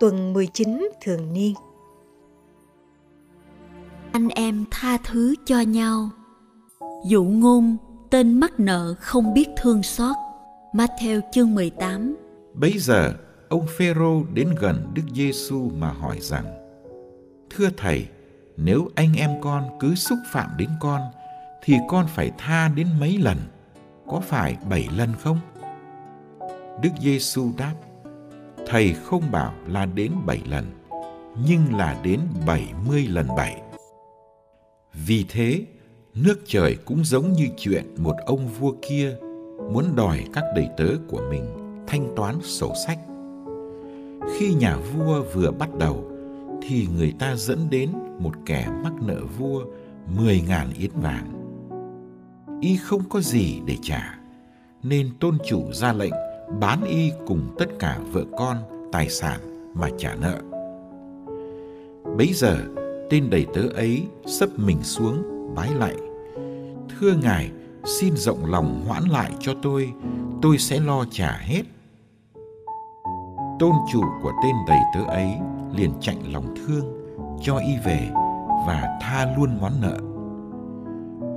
tuần 19 thường niên. Anh em tha thứ cho nhau. Dụ ngôn tên mắc nợ không biết thương xót. Matthew chương 18 Bấy giờ, ông Phêrô đến gần Đức Giêsu mà hỏi rằng: Thưa thầy, nếu anh em con cứ xúc phạm đến con thì con phải tha đến mấy lần? Có phải bảy lần không? Đức Giêsu đáp: Thầy không bảo là đến bảy lần, nhưng là đến bảy mươi lần bảy. Vì thế, nước trời cũng giống như chuyện một ông vua kia muốn đòi các đầy tớ của mình thanh toán sổ sách. Khi nhà vua vừa bắt đầu, thì người ta dẫn đến một kẻ mắc nợ vua mười ngàn yến vàng. Y không có gì để trả, nên tôn chủ ra lệnh bán y cùng tất cả vợ con, tài sản mà trả nợ. Bấy giờ, tên đầy tớ ấy sấp mình xuống bái lạy. Thưa ngài, xin rộng lòng hoãn lại cho tôi, tôi sẽ lo trả hết. Tôn chủ của tên đầy tớ ấy liền chạnh lòng thương, cho y về và tha luôn món nợ.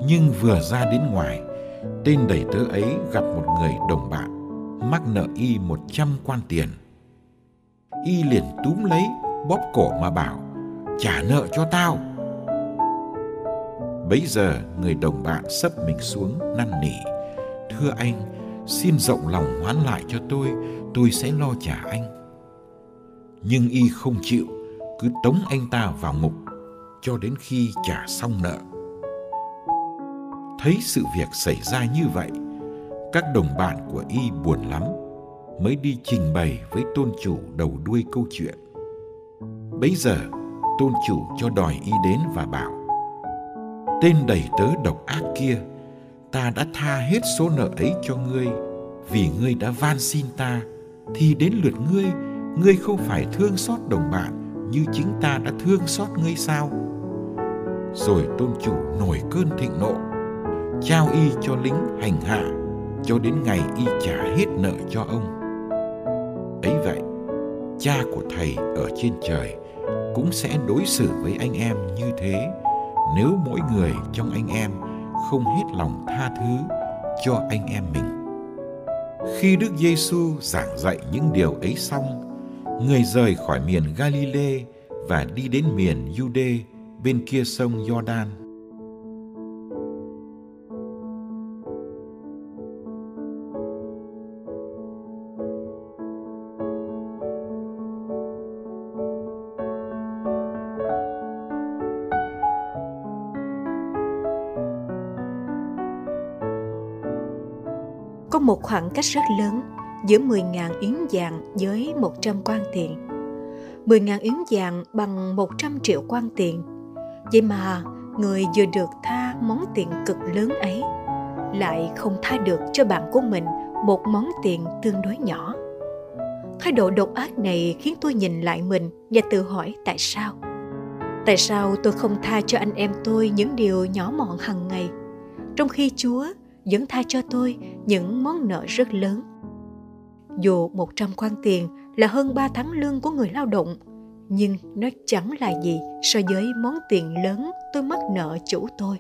Nhưng vừa ra đến ngoài, tên đầy tớ ấy gặp một người đồng bạn mắc nợ y một trăm quan tiền. Y liền túm lấy, bóp cổ mà bảo, trả nợ cho tao. Bấy giờ người đồng bạn sấp mình xuống năn nỉ, thưa anh, xin rộng lòng hoán lại cho tôi, tôi sẽ lo trả anh. Nhưng y không chịu, cứ tống anh ta vào ngục cho đến khi trả xong nợ. Thấy sự việc xảy ra như vậy, các đồng bạn của y buồn lắm, mới đi trình bày với tôn chủ đầu đuôi câu chuyện. Bấy giờ, tôn chủ cho đòi y đến và bảo, tên đầy tớ độc ác kia, ta đã tha hết số nợ ấy cho ngươi, vì ngươi đã van xin ta, thì đến lượt ngươi ngươi không phải thương xót đồng bạn như chính ta đã thương xót ngươi sao? Rồi tôn chủ nổi cơn thịnh nộ, trao y cho lính hành hạ cho đến ngày y trả hết nợ cho ông. Ấy vậy, cha của thầy ở trên trời cũng sẽ đối xử với anh em như thế nếu mỗi người trong anh em không hết lòng tha thứ cho anh em mình. Khi đức giêsu giảng dạy những điều ấy xong, người rời khỏi miền galilee và đi đến miền jude bên kia sông jordan một khoảng cách rất lớn giữa 10.000 yến vàng với 100 quan tiền. 10.000 yến vàng bằng 100 triệu quan tiền. Vậy mà người vừa được tha món tiền cực lớn ấy lại không tha được cho bạn của mình một món tiền tương đối nhỏ. Thái độ độc ác này khiến tôi nhìn lại mình và tự hỏi tại sao. Tại sao tôi không tha cho anh em tôi những điều nhỏ mọn hàng ngày, trong khi Chúa vẫn tha cho tôi những món nợ rất lớn. Dù 100 quan tiền là hơn 3 tháng lương của người lao động, nhưng nó chẳng là gì so với món tiền lớn tôi mắc nợ chủ tôi.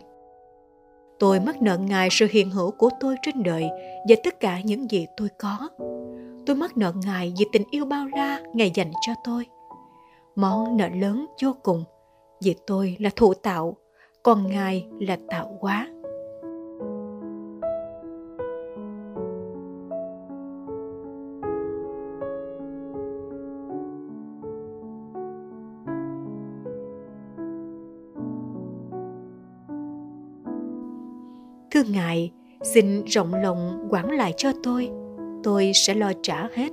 Tôi mắc nợ Ngài sự hiện hữu của tôi trên đời và tất cả những gì tôi có. Tôi mắc nợ Ngài vì tình yêu bao la Ngài dành cho tôi. Món nợ lớn vô cùng vì tôi là thụ tạo, còn Ngài là tạo hóa. Thương Ngài, xin rộng lòng quản lại cho tôi, tôi sẽ lo trả hết.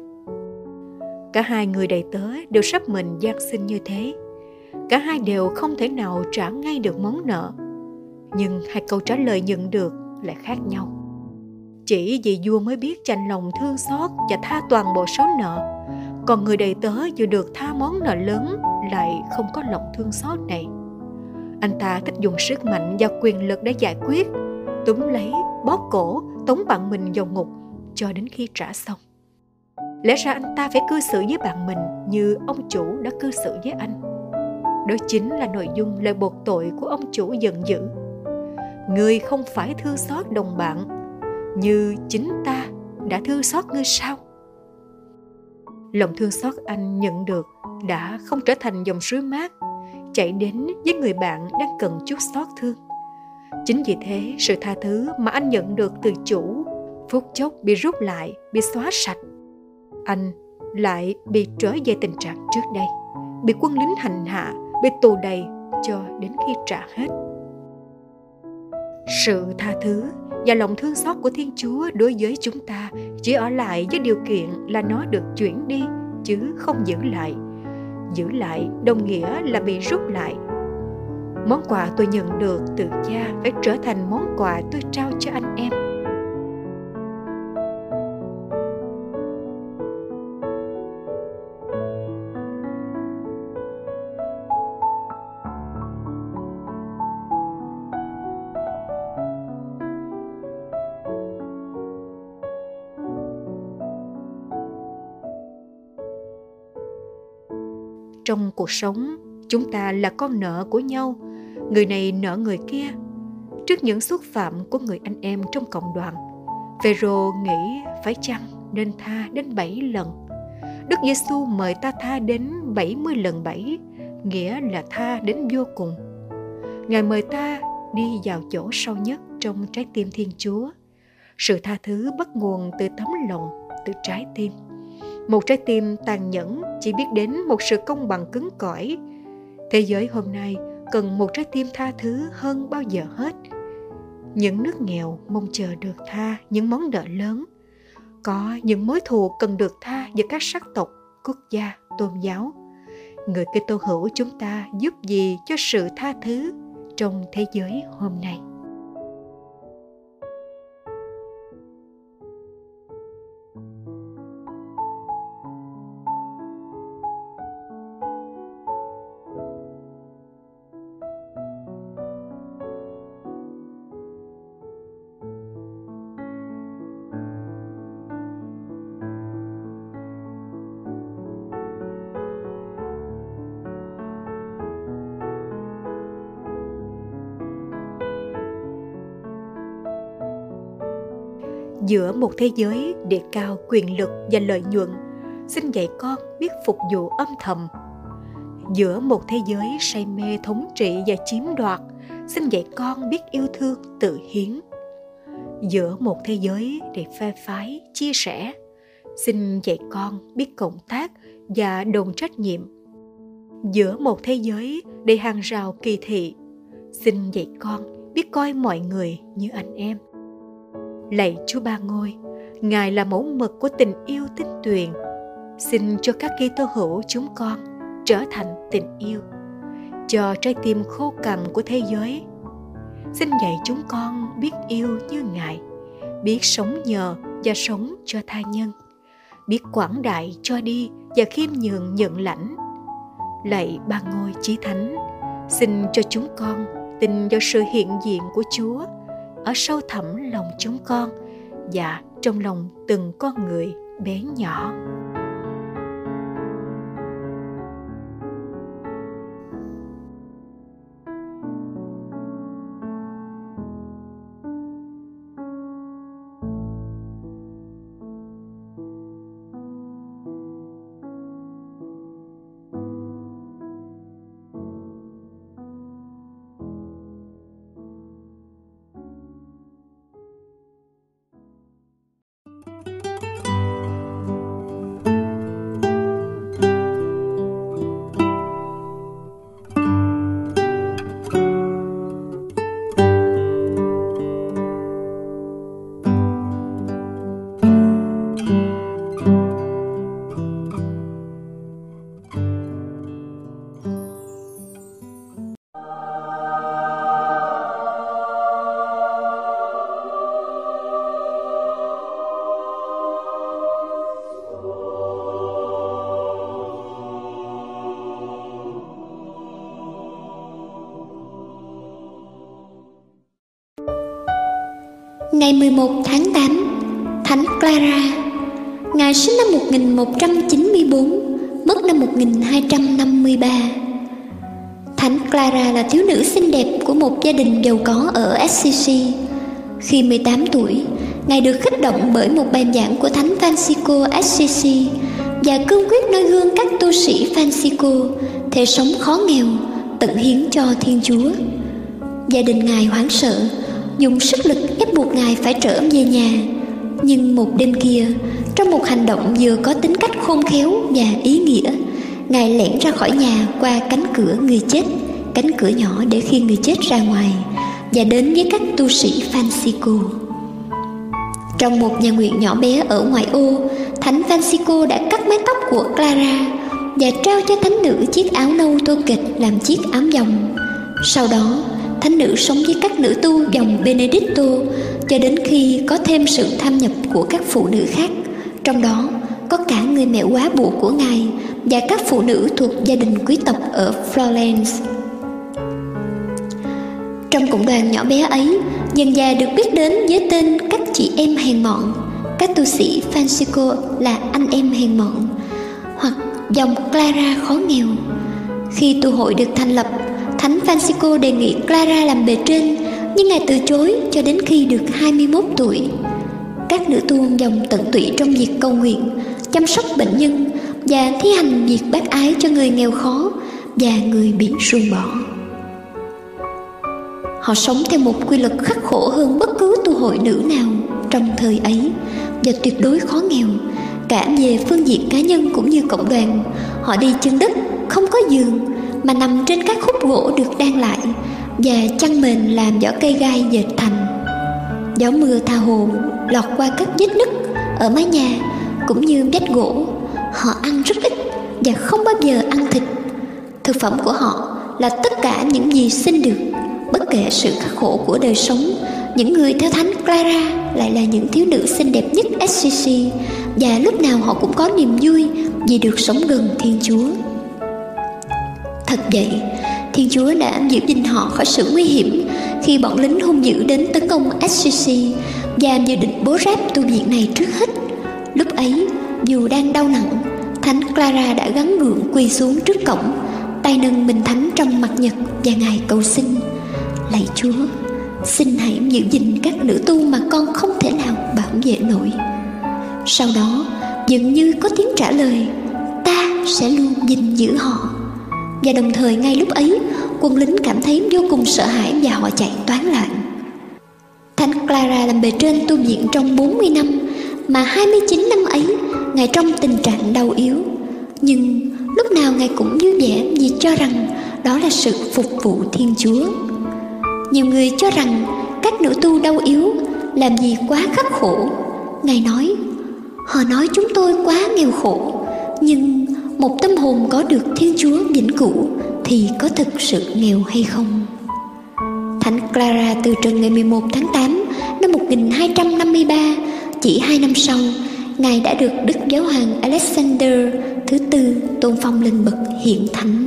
Cả hai người đầy tớ đều sắp mình gian xin như thế. Cả hai đều không thể nào trả ngay được món nợ. Nhưng hai câu trả lời nhận được lại khác nhau. Chỉ vì vua mới biết chành lòng thương xót và tha toàn bộ số nợ. Còn người đầy tớ vừa được tha món nợ lớn lại không có lòng thương xót này. Anh ta thích dùng sức mạnh và quyền lực để giải quyết túm lấy, bóp cổ, tống bạn mình vào ngục cho đến khi trả xong. lẽ ra anh ta phải cư xử với bạn mình như ông chủ đã cư xử với anh. Đó chính là nội dung lời buộc tội của ông chủ giận dữ. Người không phải thương xót đồng bạn như chính ta đã thương xót ngươi sao? Lòng thương xót anh nhận được đã không trở thành dòng suối mát chảy đến với người bạn đang cần chút xót thương chính vì thế, sự tha thứ mà anh nhận được từ chủ, phút chốc bị rút lại, bị xóa sạch. Anh lại bị trở về tình trạng trước đây, bị quân lính hành hạ, bị tù đầy cho đến khi trả hết. Sự tha thứ và lòng thương xót của thiên chúa đối với chúng ta chỉ ở lại với điều kiện là nó được chuyển đi, chứ không giữ lại. Giữ lại đồng nghĩa là bị rút lại món quà tôi nhận được từ cha phải trở thành món quà tôi trao cho anh em. Trong cuộc sống, chúng ta là con nợ của nhau người này nợ người kia trước những xúc phạm của người anh em trong cộng đoàn Phêrô nghĩ phải chăng nên tha đến bảy lần Đức Giêsu mời ta tha đến 70 lần bảy nghĩa là tha đến vô cùng. Ngài mời ta đi vào chỗ sâu nhất trong trái tim Thiên Chúa. Sự tha thứ bắt nguồn từ tấm lòng, từ trái tim một trái tim tàn nhẫn chỉ biết đến một sự công bằng cứng cỏi thế giới hôm nay cần một trái tim tha thứ hơn bao giờ hết. Những nước nghèo mong chờ được tha những món nợ lớn. Có những mối thù cần được tha giữa các sắc tộc, quốc gia, tôn giáo. Người Kitô hữu chúng ta giúp gì cho sự tha thứ trong thế giới hôm nay? Giữa một thế giới đề cao quyền lực và lợi nhuận. Xin dạy con biết phục vụ âm thầm. Giữa một thế giới say mê thống trị và chiếm đoạt, xin dạy con biết yêu thương tự hiến. Giữa một thế giới để phe phái, chia sẻ, xin dạy con biết cộng tác và đồng trách nhiệm. Giữa một thế giới để hàng rào kỳ thị, xin dạy con biết coi mọi người như anh em lạy Chúa Ba Ngôi, Ngài là mẫu mực của tình yêu tinh tuyền. Xin cho các Kitô hữu chúng con trở thành tình yêu, cho trái tim khô cằn của thế giới. Xin dạy chúng con biết yêu như Ngài, biết sống nhờ và sống cho tha nhân, biết quảng đại cho đi và khiêm nhường nhận lãnh. Lạy Ba Ngôi Chí Thánh, xin cho chúng con tin vào sự hiện diện của Chúa ở sâu thẳm lòng chúng con và trong lòng từng con người bé nhỏ. Ngày 11 tháng 8 Thánh Clara Ngài sinh năm 1194, mất năm 1253. Thánh Clara là thiếu nữ xinh đẹp của một gia đình giàu có ở Assisi. Khi 18 tuổi, Ngài được khích động bởi một bài giảng của Thánh Francisco Assisi và cương quyết noi gương các tu sĩ Francisco thể sống khó nghèo, tận hiến cho Thiên Chúa. Gia đình Ngài hoảng sợ, dùng sức lực ép buộc Ngài phải trở về nhà. Nhưng một đêm kia, trong một hành động vừa có tính cách khôn khéo và ý nghĩa, Ngài lẻn ra khỏi nhà qua cánh cửa người chết, cánh cửa nhỏ để khi người chết ra ngoài và đến với các tu sĩ Francisco. Trong một nhà nguyện nhỏ bé ở ngoại ô, Thánh Francisco đã cắt mái tóc của Clara và trao cho thánh nữ chiếc áo nâu tô kịch làm chiếc áo dòng. Sau đó, thánh nữ sống với các nữ tu dòng Benedicto cho đến khi có thêm sự tham nhập của các phụ nữ khác, trong đó có cả người mẹ quá bụ của ngài và các phụ nữ thuộc gia đình quý tộc ở Florence. Trong cộng đoàn nhỏ bé ấy, dần già được biết đến với tên các chị em hèn mọn, các tu sĩ Francisco là anh em hèn mọn, hoặc dòng Clara khó nghèo. Khi tu hội được thành lập, Thánh Francisco đề nghị Clara làm bề trên, nhưng ngài từ chối cho đến khi được 21 tuổi. Các nữ tu dòng tận tụy trong việc cầu nguyện, chăm sóc bệnh nhân và thi hành việc bác ái cho người nghèo khó và người bị ruồng bỏ. Họ sống theo một quy luật khắc khổ hơn bất cứ tu hội nữ nào trong thời ấy và tuyệt đối khó nghèo cả về phương diện cá nhân cũng như cộng đoàn họ đi chân đất không có giường mà nằm trên các khúc gỗ được đan lại và chăn mền làm vỏ cây gai dệt thành. Gió mưa tha hồ lọt qua các vết nứt ở mái nhà cũng như vách gỗ. Họ ăn rất ít và không bao giờ ăn thịt. Thực phẩm của họ là tất cả những gì xin được, bất kể sự khắc khổ của đời sống. Những người theo thánh clara lại là những thiếu nữ xinh đẹp nhất scc và lúc nào họ cũng có niềm vui vì được sống gần thiên chúa thật vậy? Thiên chúa đã giữ gìn họ khỏi sự nguy hiểm khi bọn lính hung dữ đến tấn công scc và dự định bố ráp tu viện này trước hết. Lúc ấy, dù đang đau nặng, thánh clara đã gắn gượng quỳ xuống trước cổng, tay nâng mình thánh trong mặt nhật và ngài cầu xin. Lạy chúa, xin hãy giữ gìn các nữ tu mà con không thể nào bảo vệ nổi. Sau đó, dường như có tiếng trả lời, ta sẽ luôn gìn giữ họ và đồng thời ngay lúc ấy, quân lính cảm thấy vô cùng sợ hãi và họ chạy toán loạn. Thánh Clara làm bề trên tu viện trong 40 năm, mà 29 năm ấy, Ngài trong tình trạng đau yếu. Nhưng lúc nào Ngài cũng vui vẻ vì cho rằng đó là sự phục vụ Thiên Chúa. Nhiều người cho rằng các nữ tu đau yếu làm gì quá khắc khổ. Ngài nói, họ nói chúng tôi quá nghèo khổ, nhưng một tâm hồn có được thiên chúa vĩnh cửu thì có thực sự nghèo hay không Thánh Clara từ trần ngày 11 tháng 8 năm 1253, chỉ hai năm sau, Ngài đã được Đức Giáo hoàng Alexander thứ tư tôn phong lên bậc hiện thánh.